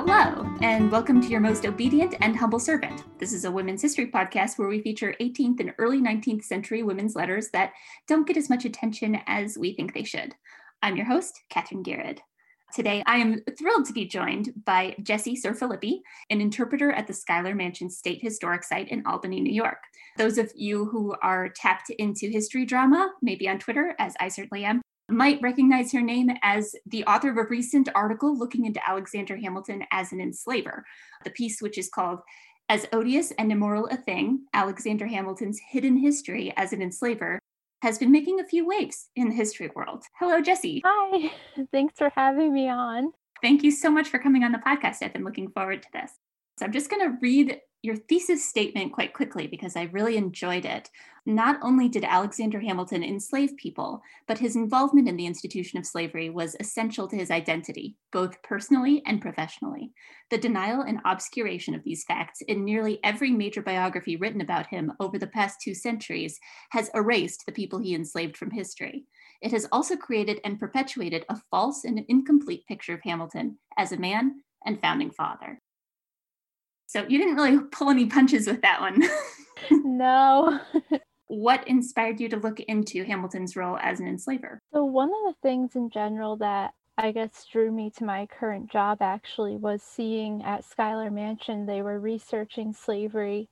Hello, and welcome to your most obedient and humble servant. This is a women's history podcast where we feature 18th and early 19th century women's letters that don't get as much attention as we think they should. I'm your host, Katherine Garrett. Today, I am thrilled to be joined by Jessie Serfilippi, an interpreter at the Schuyler Mansion State Historic Site in Albany, New York. Those of you who are tapped into history drama, maybe on Twitter, as I certainly am, might recognize her name as the author of a recent article looking into Alexander Hamilton as an enslaver. The piece, which is called As Odious and Immoral a Thing Alexander Hamilton's Hidden History as an Enslaver, has been making a few waves in the history world. Hello, Jessie. Hi, thanks for having me on. Thank you so much for coming on the podcast. I've been looking forward to this. So I'm just going to read your thesis statement quite quickly because I really enjoyed it. Not only did Alexander Hamilton enslave people, but his involvement in the institution of slavery was essential to his identity, both personally and professionally. The denial and obscuration of these facts in nearly every major biography written about him over the past two centuries has erased the people he enslaved from history. It has also created and perpetuated a false and incomplete picture of Hamilton as a man and founding father. So you didn't really pull any punches with that one. no. what inspired you to look into Hamilton's role as an enslaver? So, one of the things in general that I guess drew me to my current job actually was seeing at Schuyler Mansion they were researching slavery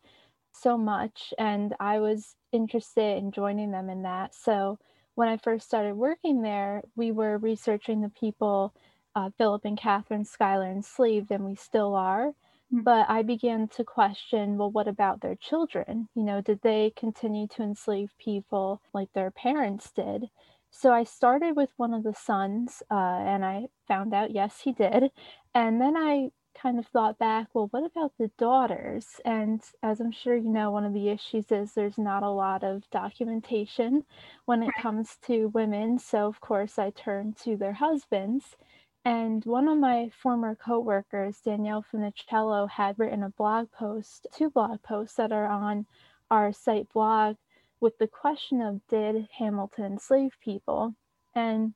so much, and I was interested in joining them in that. So, when I first started working there, we were researching the people uh, Philip and Catherine Schuyler enslaved, and we still are. Mm. But I began to question well, what about their children? You know, did they continue to enslave people like their parents did? So I started with one of the sons, uh, and I found out, yes, he did. And then I kind of thought back, well, what about the daughters? And as I'm sure you know, one of the issues is there's not a lot of documentation when it comes to women. So, of course, I turned to their husbands. And one of my former coworkers, Danielle Funiciello, had written a blog post, two blog posts that are on our site blog with the question of did Hamilton enslave people? And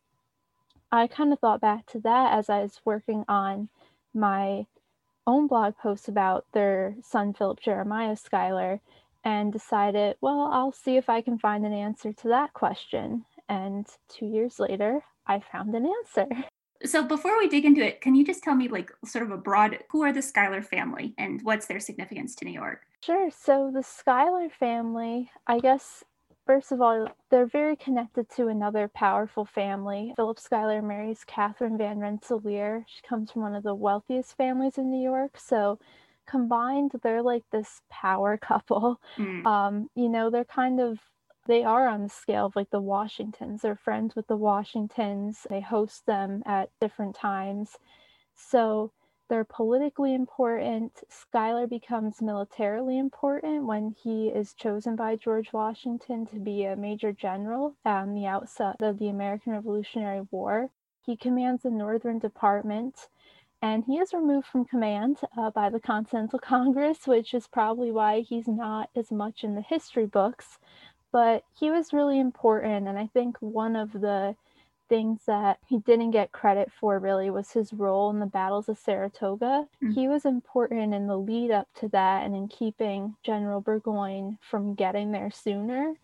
I kind of thought back to that as I was working on my own blog post about their son Philip Jeremiah Schuyler and decided, well, I'll see if I can find an answer to that question. And two years later, I found an answer. So before we dig into it, can you just tell me like sort of a broad who are the Schuyler family and what's their significance to New York? Sure. So the Schuyler family, I guess first of all, they're very connected to another powerful family. Philip Schuyler marries Catherine Van Rensselaer. She comes from one of the wealthiest families in New York. So combined, they're like this power couple. Mm. Um, you know, they're kind of they are on the scale of like the Washingtons. They're friends with the Washingtons. They host them at different times. So they're politically important. Schuyler becomes militarily important when he is chosen by George Washington to be a major general on the outset of the American Revolutionary War. He commands the Northern Department and he is removed from command uh, by the Continental Congress, which is probably why he's not as much in the history books but he was really important. And I think one of the things that he didn't get credit for really was his role in the battles of Saratoga. Mm. He was important in the lead up to that and in keeping General Burgoyne from getting there sooner,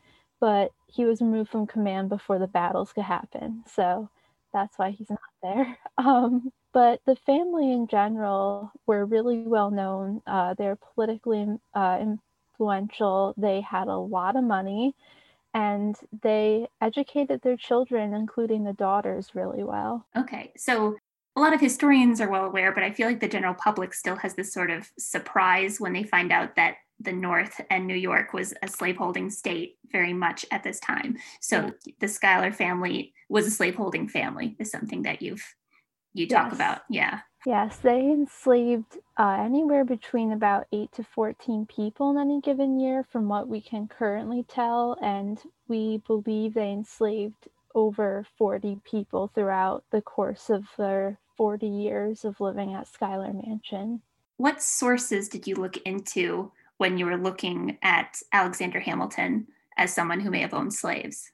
but he was removed from command before the battles could happen. So that's why he's not there. Um, but the family in general were really well known. Uh, they're politically uh, influential. They had a lot of money and they educated their children, including the daughters, really well. Okay. So a lot of historians are well aware, but I feel like the general public still has this sort of surprise when they find out that the North and New York was a slaveholding state very much at this time. So the Schuyler family was a slaveholding family is something that you've you talk yes. about. Yeah. Yes, they enslaved uh, anywhere between about 8 to 14 people in any given year, from what we can currently tell. And we believe they enslaved over 40 people throughout the course of their 40 years of living at Schuyler Mansion. What sources did you look into when you were looking at Alexander Hamilton as someone who may have owned slaves?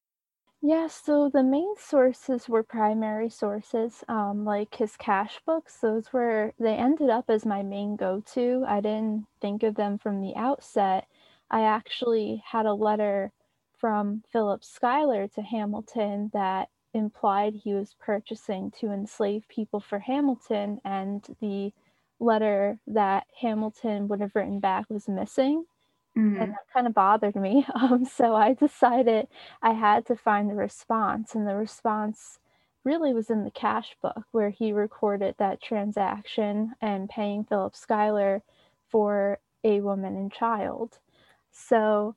Yeah, so the main sources were primary sources, um, like his cash books. Those were, they ended up as my main go to. I didn't think of them from the outset. I actually had a letter from Philip Schuyler to Hamilton that implied he was purchasing to enslave people for Hamilton, and the letter that Hamilton would have written back was missing. Mm-hmm. And that kind of bothered me. Um, so I decided I had to find the response, and the response really was in the cash book where he recorded that transaction and paying Philip Schuyler for a woman and child. So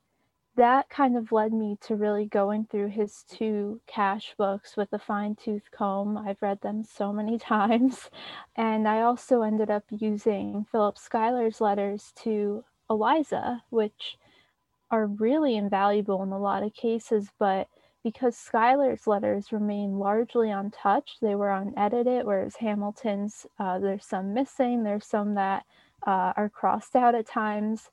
that kind of led me to really going through his two cash books with a fine tooth comb. I've read them so many times. And I also ended up using Philip Schuyler's letters to Eliza, which are really invaluable in a lot of cases, but because Schuyler's letters remain largely untouched, they were unedited, whereas Hamilton's, uh, there's some missing, there's some that uh, are crossed out at times.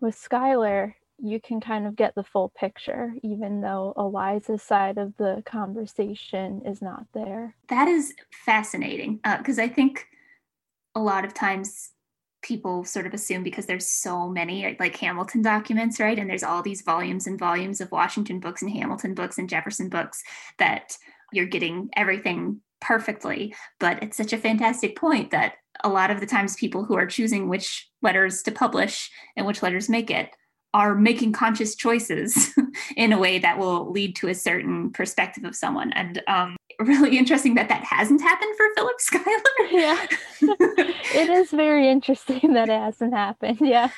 With Schuyler, you can kind of get the full picture, even though Eliza's side of the conversation is not there. That is fascinating because uh, I think a lot of times people sort of assume because there's so many like Hamilton documents, right? And there's all these volumes and volumes of Washington books and Hamilton books and Jefferson books that you're getting everything perfectly. But it's such a fantastic point that a lot of the times people who are choosing which letters to publish and which letters make it are making conscious choices in a way that will lead to a certain perspective of someone. And um, really interesting that that hasn't happened for Philip Schuyler. Yeah, it is very interesting that it hasn't happened. Yeah.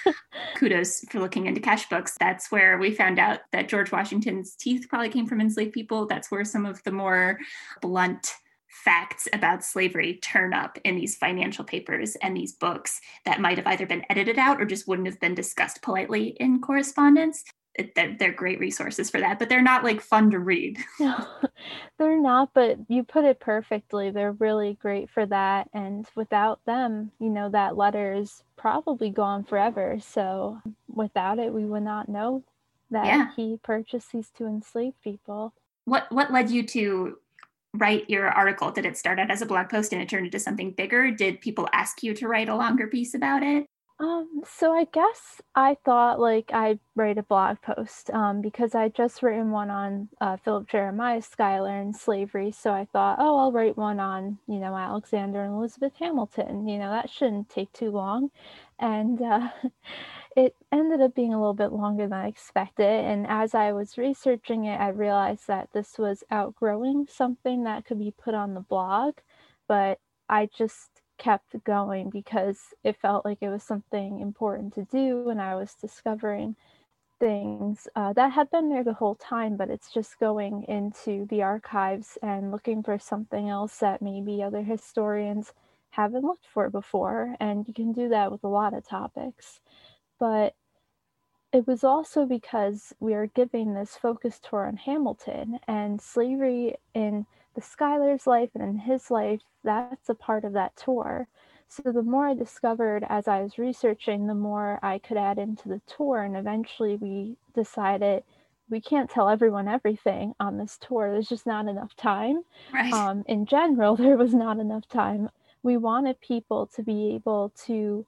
Kudos for looking into cash books. That's where we found out that George Washington's teeth probably came from enslaved people. That's where some of the more blunt facts about slavery turn up in these financial papers and these books that might have either been edited out or just wouldn't have been discussed politely in correspondence. They're, they're great resources for that, but they're not like fun to read. no, they're not, but you put it perfectly. They're really great for that. And without them, you know, that letter is probably gone forever. So without it, we would not know that yeah. he purchased these to enslave people. What what led you to write your article? Did it start out as a blog post and it turned into something bigger? Did people ask you to write a longer piece about it? Um, so I guess I thought like I'd write a blog post um, because I just written one on uh, Philip Jeremiah Schuyler and slavery. So I thought, oh, I'll write one on you know Alexander and Elizabeth Hamilton. You know that shouldn't take too long, and uh, it ended up being a little bit longer than I expected. And as I was researching it, I realized that this was outgrowing something that could be put on the blog, but I just kept going because it felt like it was something important to do and I was discovering things uh, that had been there the whole time, but it's just going into the archives and looking for something else that maybe other historians haven't looked for before. And you can do that with a lot of topics but it was also because we are giving this focus tour on Hamilton and slavery in the Schuyler's life and in his life, that's a part of that tour. So the more I discovered as I was researching, the more I could add into the tour. And eventually we decided we can't tell everyone everything on this tour. There's just not enough time. Right. Um, in general, there was not enough time. We wanted people to be able to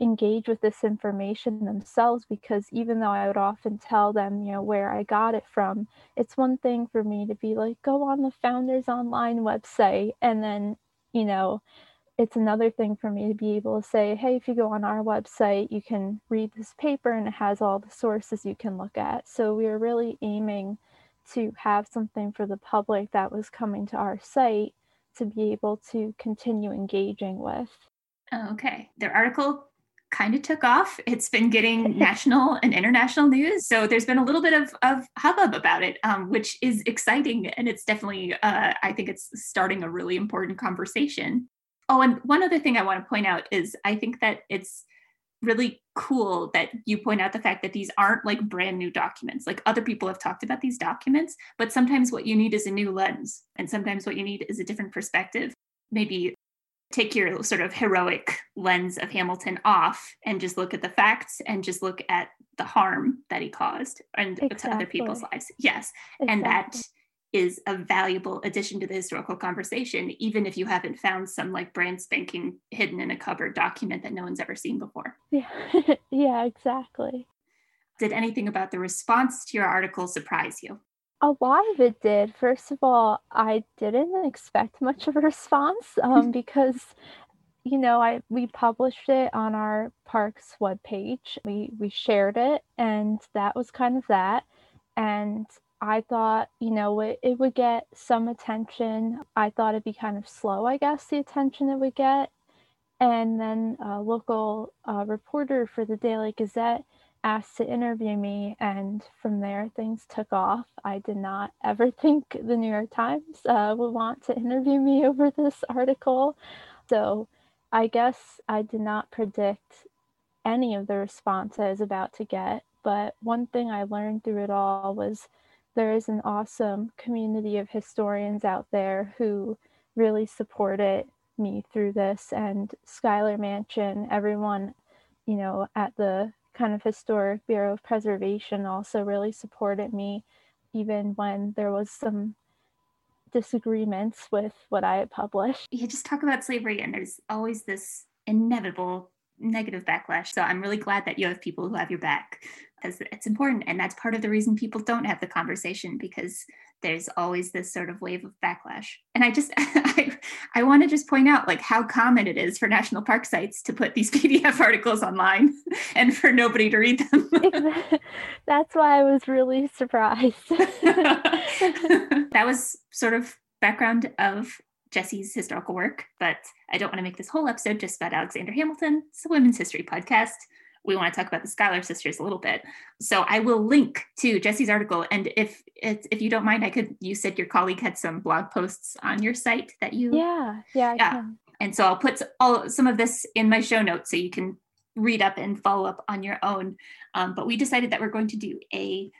engage with this information themselves because even though I would often tell them, you know, where I got it from, it's one thing for me to be like, go on the Founders Online website. And then, you know, it's another thing for me to be able to say, hey, if you go on our website, you can read this paper and it has all the sources you can look at. So we are really aiming to have something for the public that was coming to our site to be able to continue engaging with. Oh, okay. Their article kind of took off. It's been getting national and international news. So there's been a little bit of, of hubbub about it, um, which is exciting. And it's definitely, uh, I think it's starting a really important conversation. Oh, and one other thing I want to point out is I think that it's really cool that you point out the fact that these aren't like brand new documents. Like other people have talked about these documents, but sometimes what you need is a new lens. And sometimes what you need is a different perspective. Maybe take your sort of heroic lens of Hamilton off and just look at the facts and just look at the harm that he caused and exactly. to other people's lives. Yes. Exactly. And that is a valuable addition to the historical conversation, even if you haven't found some like brand spanking hidden in a cupboard document that no one's ever seen before. Yeah, yeah, exactly. Did anything about the response to your article surprise you? A lot of it did. First of all, I didn't expect much of a response um, because you know, I we published it on our parks webpage. We we shared it, and that was kind of that. And I thought, you know, it, it would get some attention. I thought it'd be kind of slow, I guess, the attention it would get. And then a local uh, reporter for the Daily Gazette asked to interview me, and from there things took off. I did not ever think the New York Times uh, would want to interview me over this article. So I guess I did not predict any of the response I was about to get, but one thing I learned through it all was there is an awesome community of historians out there who really supported me through this and Schuyler Mansion, everyone, you know, at the kind of historic Bureau of Preservation also really supported me even when there was some disagreements with what I had published. You just talk about slavery, and there's always this inevitable negative backlash. So I'm really glad that you have people who have your back because it's important. And that's part of the reason people don't have the conversation because there's always this sort of wave of backlash. And I just, I, I want to just point out like how common it is for national park sites to put these PDF articles online and for nobody to read them. that's why I was really surprised. that was sort of background of Jessie's historical work, but I don't want to make this whole episode just about Alexander Hamilton. It's a women's history podcast. We want to talk about the Schuyler sisters a little bit. So I will link to Jessie's article. And if it's if you don't mind, I could you said your colleague had some blog posts on your site that you Yeah, yeah. yeah. And so I'll put all some of this in my show notes so you can read up and follow up on your own. Um, but we decided that we're going to do a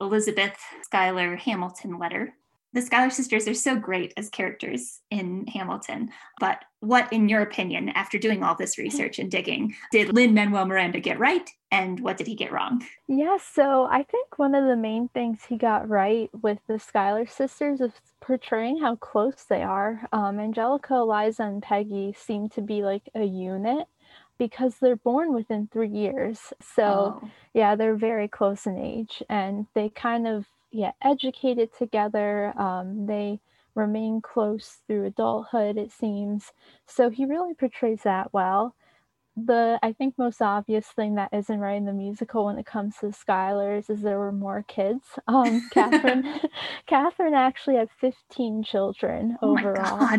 Elizabeth Schuyler Hamilton letter the Schuyler sisters are so great as characters in Hamilton. But what, in your opinion, after doing all this research and digging, did Lin Manuel Miranda get right? And what did he get wrong? Yeah, so I think one of the main things he got right with the Schuyler sisters is portraying how close they are. Um, Angelica, Eliza, and Peggy seem to be like a unit because they're born within three years. So, oh. yeah, they're very close in age and they kind of yeah educated together um, they remain close through adulthood it seems. So he really portrays that well the I think most obvious thing that isn't right in the musical when it comes to Schuylers is there were more kids. Um, Catherine, Catherine actually had 15 children oh overall,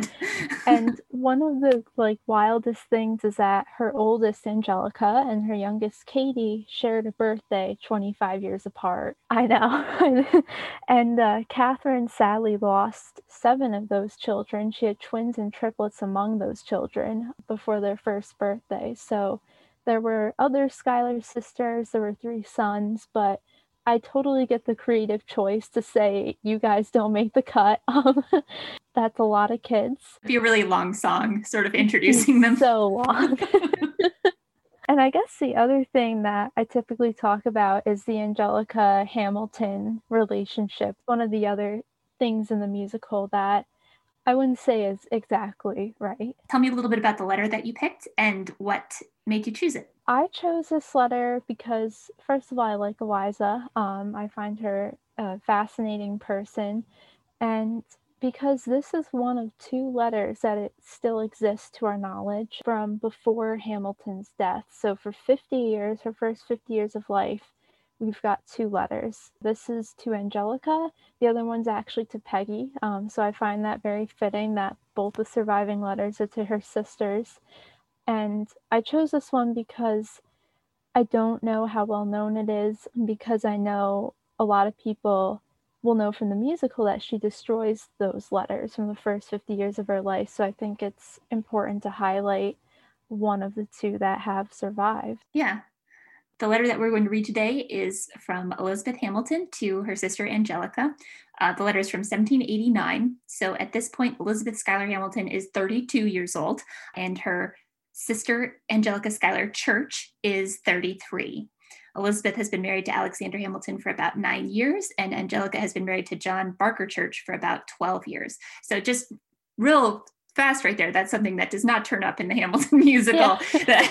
and one of the like wildest things is that her oldest Angelica and her youngest Katie shared a birthday 25 years apart. I know, and uh, Catherine sadly lost seven of those children. She had twins and triplets among those children before their first birthdays. So there were other Schuyler sisters, there were three sons, but I totally get the creative choice to say you guys don't make the cut. Um, that's a lot of kids. It'd be a really long song, sort of introducing them. So long. and I guess the other thing that I typically talk about is the Angelica Hamilton relationship. One of the other things in the musical that I wouldn't say is exactly right. Tell me a little bit about the letter that you picked and what made you choose it. I chose this letter because, first of all, I like Eliza. Um, I find her a fascinating person. And because this is one of two letters that it still exists to our knowledge from before Hamilton's death. So, for 50 years, her first 50 years of life, we've got two letters. This is to Angelica, the other one's actually to Peggy. Um, so I find that very fitting that both the surviving letters are to her sisters. And I chose this one because I don't know how well known it is, because I know a lot of people will know from the musical that she destroys those letters from the first 50 years of her life. So I think it's important to highlight one of the two that have survived. Yeah, the letter that we're going to read today is from Elizabeth Hamilton to her sister Angelica. Uh, the letter is from 1789. So at this point, Elizabeth Schuyler Hamilton is 32 years old, and her sister Angelica Schuyler Church is 33. Elizabeth has been married to Alexander Hamilton for about nine years, and Angelica has been married to John Barker Church for about 12 years. So just real fast right there. That's something that does not turn up in the Hamilton musical.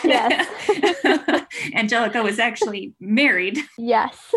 Yeah. Angelica was actually married. Yes.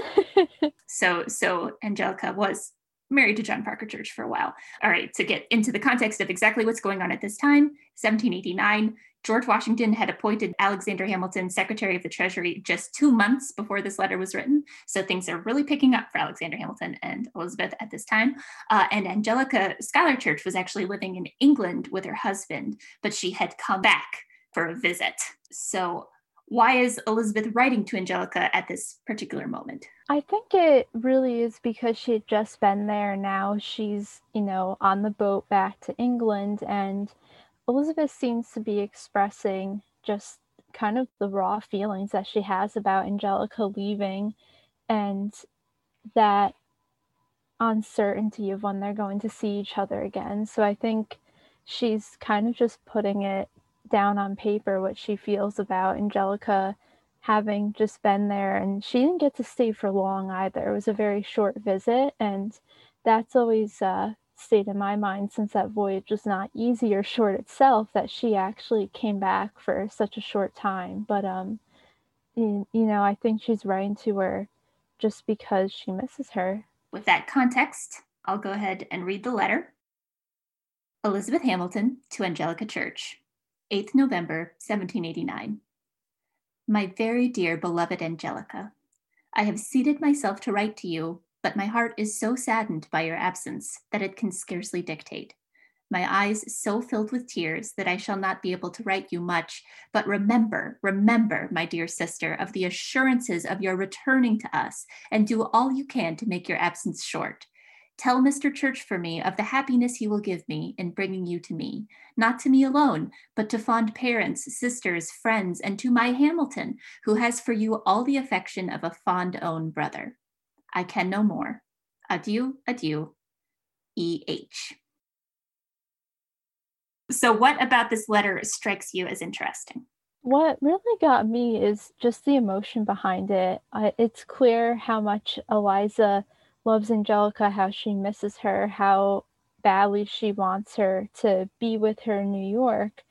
so so Angelica was married to John Barker Church for a while. All right, to get into the context of exactly what's going on at this time, 1789, George Washington had appointed Alexander Hamilton Secretary of the Treasury just two months before this letter was written. So things are really picking up for Alexander Hamilton and Elizabeth at this time. Uh, and Angelica Schuyler Church was actually living in England with her husband, but she had come back for a visit. So why is Elizabeth writing to Angelica at this particular moment? I think it really is because she had just been there. Now she's, you know, on the boat back to England and Elizabeth seems to be expressing just kind of the raw feelings that she has about Angelica leaving and that uncertainty of when they're going to see each other again. So I think she's kind of just putting it down on paper what she feels about Angelica having just been there and she didn't get to stay for long either. It was a very short visit and that's always uh, stayed in my mind since that voyage was not easy or short itself that she actually came back for such a short time. But um you, you know i think she's writing to her just because she misses her. With that context i'll go ahead and read the letter. Elizabeth hamilton to angelica church 8th november 1789 my very dear beloved angelica i have seated myself to write to you but my heart is so saddened by your absence that it can scarcely dictate. My eyes so filled with tears that I shall not be able to write you much. But remember, remember, my dear sister, of the assurances of your returning to us, and do all you can to make your absence short. Tell Mr. Church for me of the happiness he will give me in bringing you to me, not to me alone, but to fond parents, sisters, friends, and to my Hamilton, who has for you all the affection of a fond own brother. I can no more. Adieu, adieu. E.H. So, what about this letter strikes you as interesting? What really got me is just the emotion behind it. It's clear how much Eliza loves Angelica, how she misses her, how badly she wants her to be with her in New York.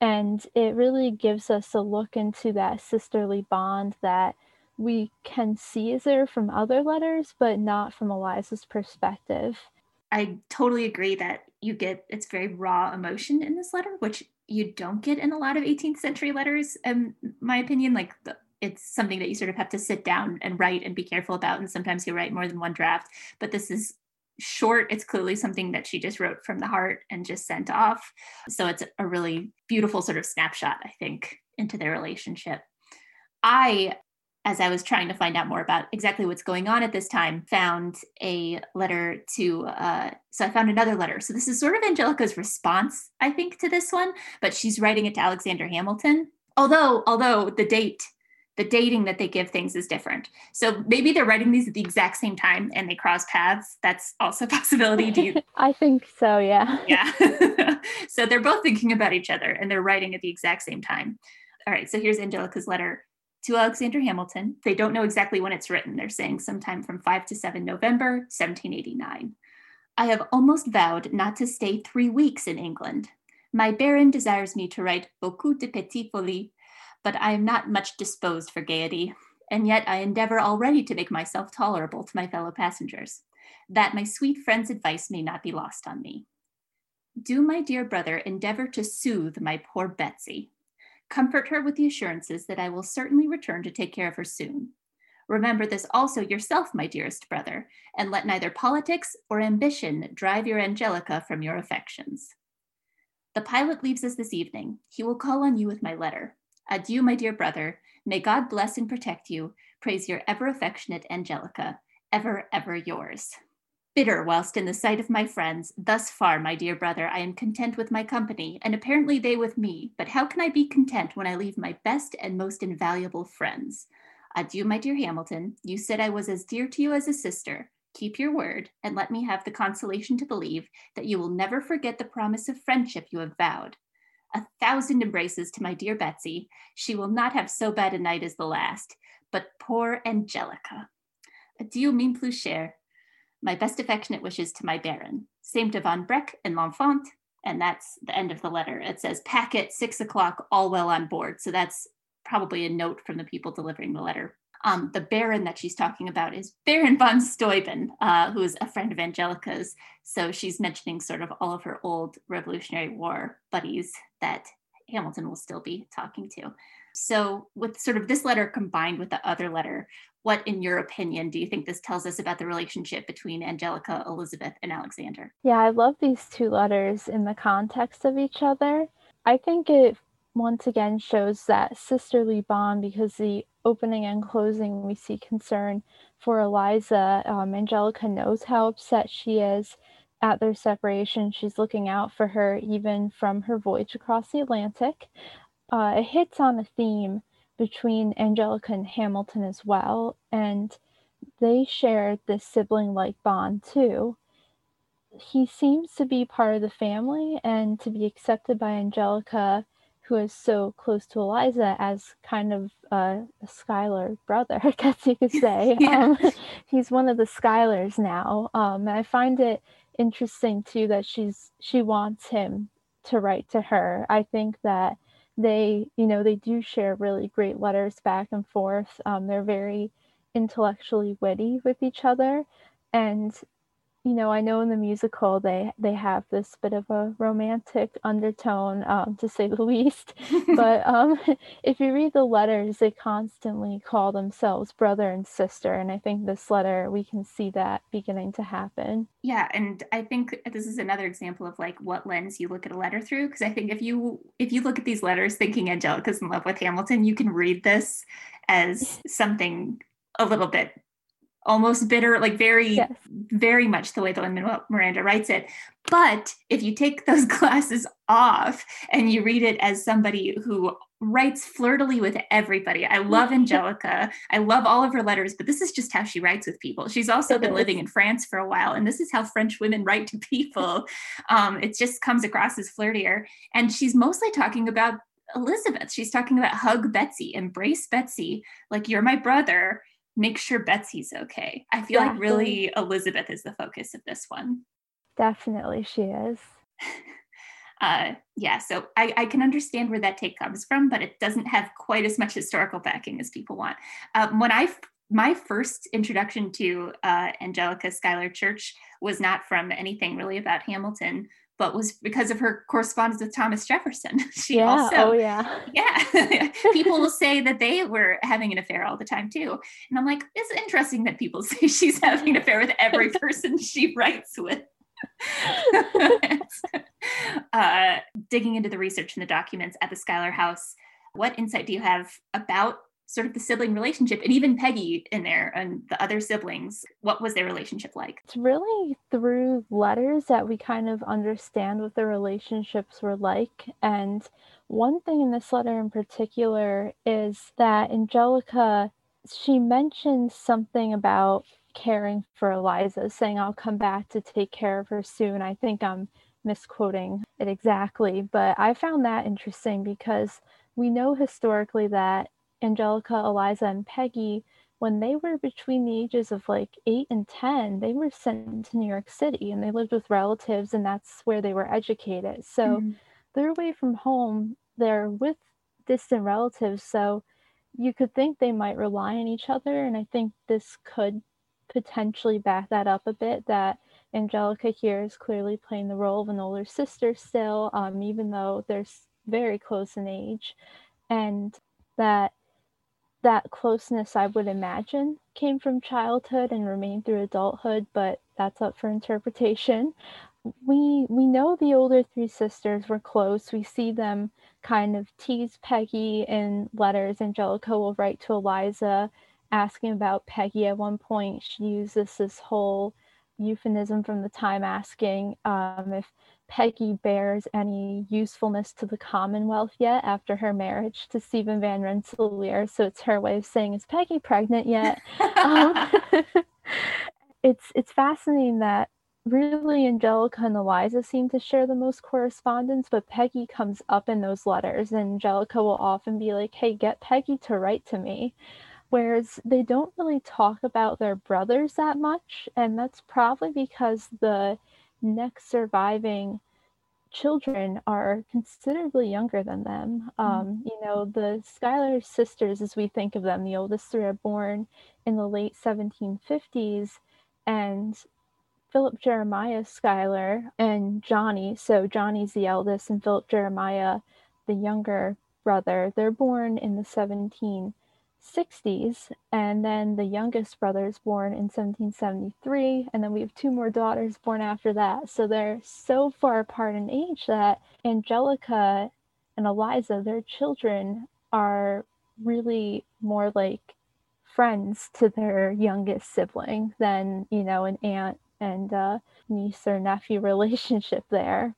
And it really gives us a look into that sisterly bond that we can see is there from other letters, but not from Eliza's perspective. I totally agree that you get it's very raw emotion in this letter, which you don't get in a lot of 18th century letters. In my opinion, like the, it's something that you sort of have to sit down and write and be careful about. And sometimes you write more than one draft. But this is short. It's clearly something that she just wrote from the heart and just sent off. So it's a really beautiful sort of snapshot, I think, into their relationship. I as I was trying to find out more about exactly what's going on at this time, found a letter to, uh, so I found another letter. So this is sort of Angelica's response, I think, to this one, but she's writing it to Alexander Hamilton. Although, although the date, the dating that they give things is different. So maybe they're writing these at the exact same time and they cross paths. That's also a possibility. Do you? I think so, yeah. Yeah. so they're both thinking about each other and they're writing at the exact same time. All right, so here's Angelica's letter to Alexander Hamilton. They don't know exactly when it's written. They're saying sometime from 5 to 7 November 1789. I have almost vowed not to stay three weeks in England. My baron desires me to write beaucoup de petites folies, but I am not much disposed for gaiety, and yet I endeavor already to make myself tolerable to my fellow passengers, that my sweet friend's advice may not be lost on me. Do, my dear brother, endeavor to soothe my poor Betsy, Comfort her with the assurances that I will certainly return to take care of her soon. Remember this also yourself, my dearest brother, and let neither politics or ambition drive your Angelica from your affections. The pilot leaves us this evening. He will call on you with my letter. Adieu, my dear brother. May God bless and protect you. Praise your ever affectionate Angelica. Ever, ever yours bitter whilst in the sight of my friends. Thus far, my dear brother, I am content with my company, and apparently they with me. But how can I be content when I leave my best and most invaluable friends? Adieu, my dear Hamilton. You said I was as dear to you as a sister. Keep your word, and let me have the consolation to believe that you will never forget the promise of friendship you have vowed. A thousand embraces to my dear Betsy. She will not have so bad a night as the last, but poor Angelica. Adieu, min plus cher. My best affectionate wishes to my baron. Same to Von Breck and L'Enfant. And that's the end of the letter. It says, packet, six o'clock, all well on board. So that's probably a note from the people delivering the letter. Um, the Baron that she's talking about is Baron von Steuben, uh, who is a friend of Angelica's. So she's mentioning sort of all of her old Revolutionary War buddies that Hamilton will still be talking to. So, with sort of this letter combined with the other letter, what, in your opinion, do you think this tells us about the relationship between Angelica, Elizabeth, and Alexander? Yeah, I love these two letters in the context of each other. I think it once again shows that sisterly bond because the opening and closing we see concern for Eliza. Um, Angelica knows how upset she is at their separation. She's looking out for her even from her voyage across the Atlantic. Uh, it hits on a theme between Angelica and Hamilton as well, and they share this sibling like bond too. He seems to be part of the family and to be accepted by Angelica who is so close to Eliza as kind of uh, a Schuyler brother, I guess you could say. yeah. um, he's one of the Schuylers now, um, and I find it interesting too that she's she wants him to write to her. I think that they, you know, they do share really great letters back and forth. Um, they're very intellectually witty with each other, and you know, I know in the musical they they have this bit of a romantic undertone, um, to say the least. but um, if you read the letters, they constantly call themselves brother and sister, and I think this letter we can see that beginning to happen. Yeah, and I think this is another example of like what lens you look at a letter through. Because I think if you if you look at these letters thinking Angelica's in love with Hamilton, you can read this as something a little bit almost bitter, like very, yes. very much the way that Lin Miranda writes it. But if you take those glasses off and you read it as somebody who writes flirtily with everybody, I love Angelica. I love all of her letters, but this is just how she writes with people. She's also it been is. living in France for a while, and this is how French women write to people. Um, it just comes across as flirtier. And she's mostly talking about Elizabeth. She's talking about hug Betsy, embrace Betsy, like you're my brother make sure Betsy's okay. I feel like really Elizabeth is the focus of this one. Definitely, she is. uh, yeah, so I, I, can understand where that take comes from, but it doesn't have quite as much historical backing as people want. Um, when I my first introduction to uh, Angelica Schuyler Church was not from anything really about Hamilton, but was because of her correspondence with Thomas Jefferson. She yeah, also, oh yeah, yeah. people will say that they were having an affair all the time too, and I'm like, it's interesting that people say she's having an affair with every person she writes with. uh, digging into the research and the documents at the Schuyler House, what insight do you have about sort of the sibling relationship and even Peggy in there and the other siblings. What was their relationship like? It's really through letters that we kind of understand what the relationships were like. And one thing in this letter in particular is that Angelica, she mentions something about caring for Eliza, saying, I'll come back to take care of her soon. I think I'm misquoting it exactly, but I found that interesting because we know historically that Angelica, Eliza, and Peggy, when they were between the ages of like eight and 10, they were sent to New York City and they lived with relatives, and that's where they were educated. So mm-hmm. they're away from home, they're with distant relatives. So you could think they might rely on each other. And I think this could potentially back that up a bit that Angelica here is clearly playing the role of an older sister still, um, even though they're very close in age. And that that closeness I would imagine came from childhood and remained through adulthood, but that's up for interpretation. We we know the older three sisters were close. We see them kind of tease Peggy in letters. Angelica will write to Eliza asking about Peggy at one point. She uses this whole euphemism from the time asking um, if Peggy bears any usefulness to the Commonwealth yet after her marriage to Stephen Van Rensselaer. So it's her way of saying, "Is Peggy pregnant yet?" um, it's it's fascinating that really Angelica and Eliza seem to share the most correspondence, but Peggy comes up in those letters, and Angelica will often be like, "Hey, get Peggy to write to me." Whereas they don't really talk about their brothers that much, and that's probably because the next surviving children are considerably younger than them. Mm-hmm. Um, you know, the Schuyler sisters, as we think of them, the oldest three are born in the late 1750s, and Philip Jeremiah Schuyler and Johnny, so Johnny's the eldest, and Philip Jeremiah, the younger brother, they're born in the 17 60s, and then the youngest brother is born in 1773, and then we have two more daughters born after that. So they're so far apart in age that Angelica and Eliza, their children, are really more like friends to their youngest sibling than, you know, an aunt and uh, niece or nephew relationship there.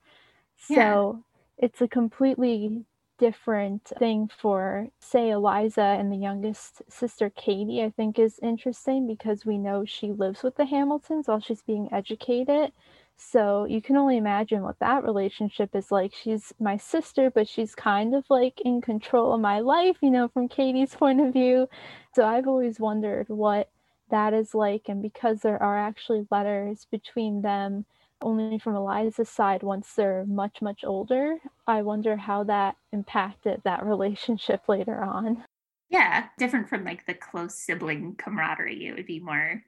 Yeah. So it's a completely different thing for, say, Eliza and the youngest sister, Katie, I think is interesting because we know she lives with the Hamiltons while she's being educated. So you can only imagine what that relationship is like. She's my sister, but she's kind of like in control of my life, you know, from Katie's point of view. So I've always wondered what that is like. And because there are actually letters between them only from Eliza's side once they're much, much older. I wonder how that impacted that relationship later on. Yeah, different from like the close sibling camaraderie. It would be more,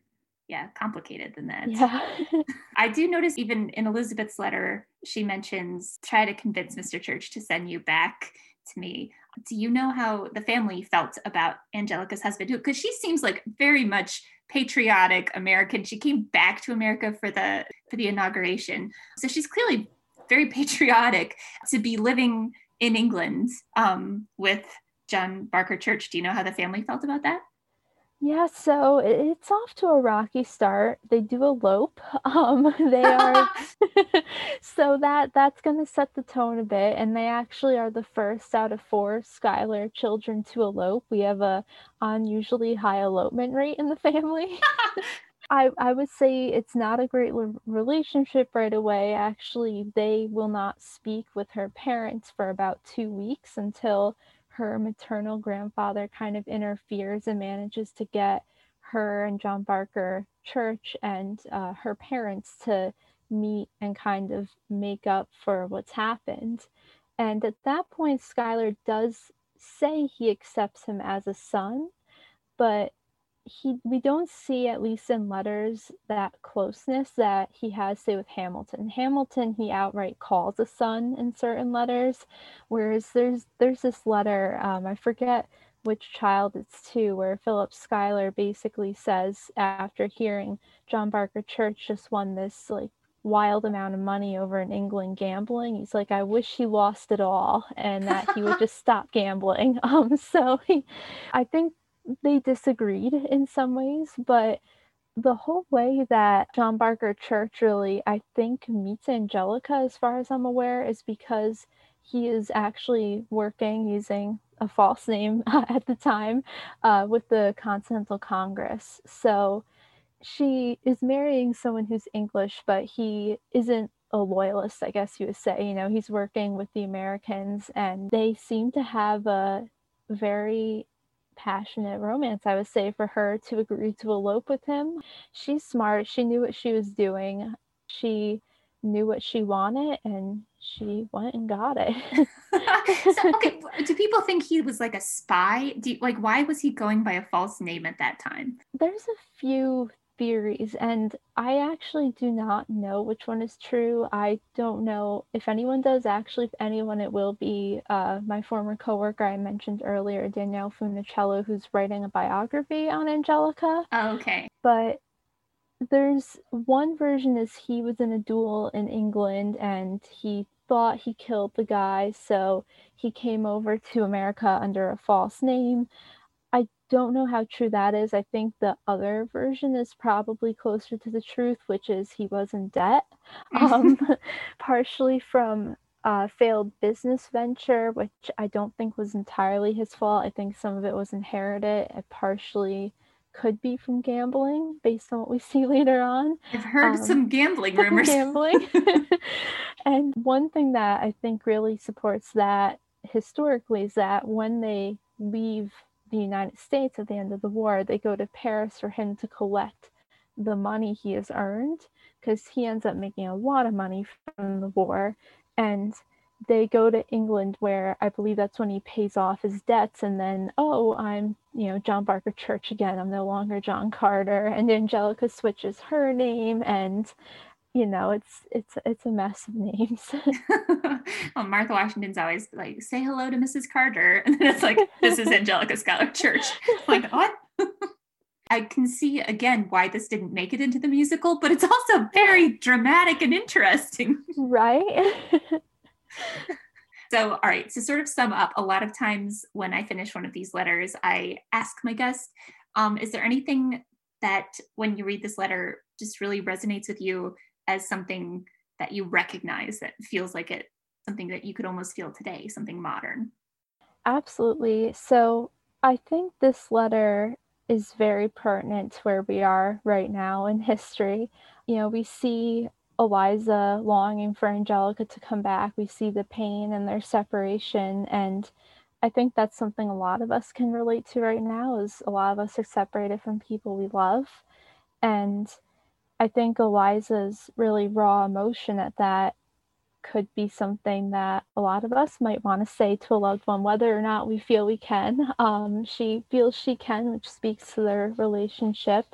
yeah, complicated than that. Yeah. I do notice even in Elizabeth's letter, she mentions try to convince Mr. Church to send you back to me. Do you know how the family felt about Angelica's husband? Because she seems like very much patriotic American. She came back to America for the for the inauguration, so she's clearly very patriotic to be living in England um, with John Barker Church. Do you know how the family felt about that? Yeah, so it's off to a rocky start. They do elope. Um, they are so that that's going to set the tone a bit, and they actually are the first out of four Schuyler children to elope. We have a unusually high elopement rate in the family. I I would say it's not a great relationship right away. Actually, they will not speak with her parents for about two weeks until her maternal grandfather kind of interferes and manages to get her and John Barker Church and uh, her parents to meet and kind of make up for what's happened. And at that point, Schuyler does say he accepts him as a son, but he we don't see at least in letters that closeness that he has say with Hamilton. Hamilton he outright calls a son in certain letters, whereas there's there's this letter um, I forget which child it's to where Philip Schuyler basically says after hearing John Barker Church just won this like wild amount of money over in England gambling. He's like, I wish he lost it all and that he would just stop gambling. Um, so he, I think they disagreed in some ways, but the whole way that John Barker Church really, I think, meets Angelica, as far as I'm aware, is because he is actually working using a false name at the time uh, with the Continental Congress. So she is marrying someone who's English, but he isn't a loyalist, I guess you would say. You know, he's working with the Americans, and they seem to have a very passionate romance, I would say, for her to agree to elope with him. She's smart. She knew what she was doing. She knew what she wanted and she went and got it. so, okay, do people think he was like a spy? Do you, like why was he going by a false name at that time? There's a few theories, and I actually do not know which one is true. I don't know if anyone does. Actually, if anyone, it will be uh, my former coworker I mentioned earlier, Danielle Funiciello, who's writing a biography on Angelica. Oh, okay. But there's one version is he was in a duel in England and he thought he killed the guy, so he came over to America under a false name don't know how true that is. I think the other version is probably closer to the truth, which is he was in debt, um, partially from a failed business venture, which I don't think was entirely his fault. I think some of it was inherited. It partially could be from gambling, based on what we see later on. I've heard um, some gambling rumors. gambling. and one thing that I think really supports that historically is that when they leave the United States at the end of the war. They go to Paris for him to collect the money he has earned because he ends up making a lot of money from the war. And they go to England where I believe that's when he pays off his debts and then oh I'm you know John Barker Church again I'm no longer John Carter and Angelica switches her name and you know it's it's it's a mess of names. Well Martha Washington's always like say hello to Mrs. Carter. And then it's like this is Angelica Schuyler Church. Like what? I can see again why this didn't make it into the musical but it's also very dramatic and interesting. Right? So, all right, to sort of sum up, a lot of times when I finish one of these letters, I ask my guest, um, is there anything that when you read this letter just really resonates with you as something that you recognize that feels like it, something that you could almost feel today, something modern? Absolutely. So, I think this letter is very pertinent to where we are right now in history. You know, we see Eliza longing for Angelica to come back. We see the pain and their separation. And I think that's something a lot of us can relate to right now is a lot of us are separated from people we love. And I think Eliza's really raw emotion at that could be something that a lot of us might want to say to a loved one, whether or not we feel we can. Um, she feels she can, which speaks to their relationship.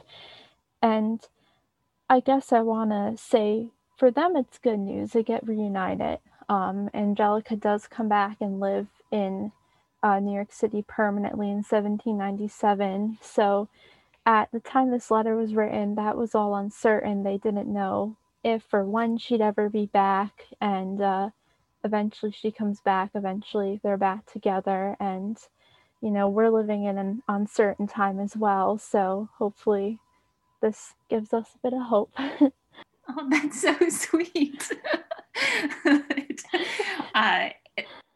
And I guess I want to say for them, it's good news. They get reunited. Um, Angelica does come back and live in uh, New York City permanently in 1797. So at the time this letter was written, that was all uncertain. They didn't know if or when she'd ever be back. And uh, eventually she comes back. Eventually they're back together. And, you know, we're living in an uncertain time as well. So hopefully this gives us a bit of hope. oh, that's so sweet. uh,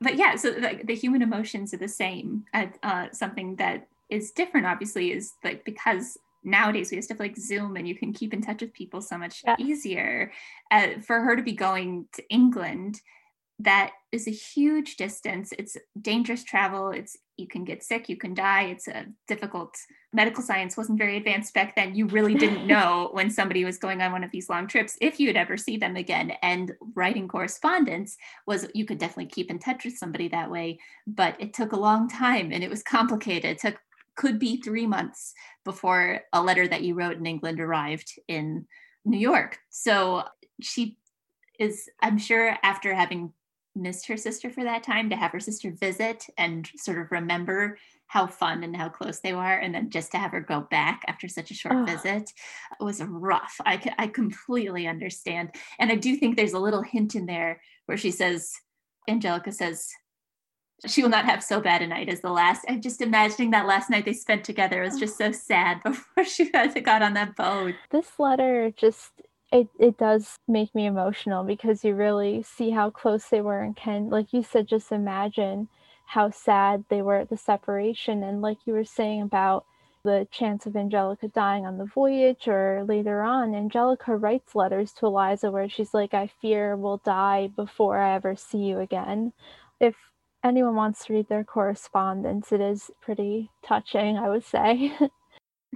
but yeah, so like the human emotions are the same. Uh, uh, something that is different, obviously, is like because nowadays we have stuff like Zoom and you can keep in touch with people so much yeah. easier. Uh, for her to be going to England that is a huge distance. It's dangerous travel. It's you can get sick, you can die. It's a difficult medical science wasn't very advanced back then. You really didn't know when somebody was going on one of these long trips if you'd ever see them again. And writing correspondence was you could definitely keep in touch with somebody that way, but it took a long time and it was complicated. It took could be three months before a letter that you wrote in England arrived in New York. So she is, I'm sure, after having missed her sister for that time to have her sister visit and sort of remember how fun and how close they were and then just to have her go back after such a short oh. visit was rough I, I completely understand and i do think there's a little hint in there where she says angelica says she will not have so bad a night as the last. I'm just imagining that last night they spent together it was just so sad before she got on that boat. This letter just it, it does make me emotional because you really see how close they were and can like you said just imagine how sad they were at the separation and like you were saying about the chance of Angelica dying on the voyage or later on Angelica writes letters to Eliza where she's like I fear we'll die before I ever see you again if anyone wants to read their correspondence it is pretty touching I would say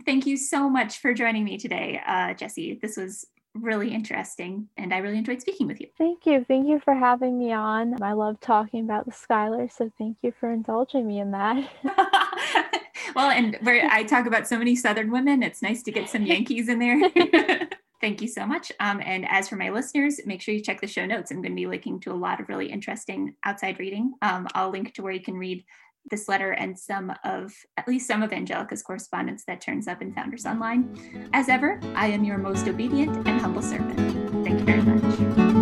Thank you so much for joining me today, uh, Jessie. This was really interesting and I really enjoyed speaking with you. Thank you. Thank you for having me on. I love talking about the Schuyler, so thank you for indulging me in that. well, and where I talk about so many Southern women, it's nice to get some Yankees in there. Thank you so much. Um, and as for my listeners, make sure you check the show notes. I'm going to be linking to a lot of really interesting outside reading. Um, I'll link to where you can read this letter and some of, at least some of Angelica's correspondence that turns up in Founders Online. As ever, I am your most obedient and humble servant.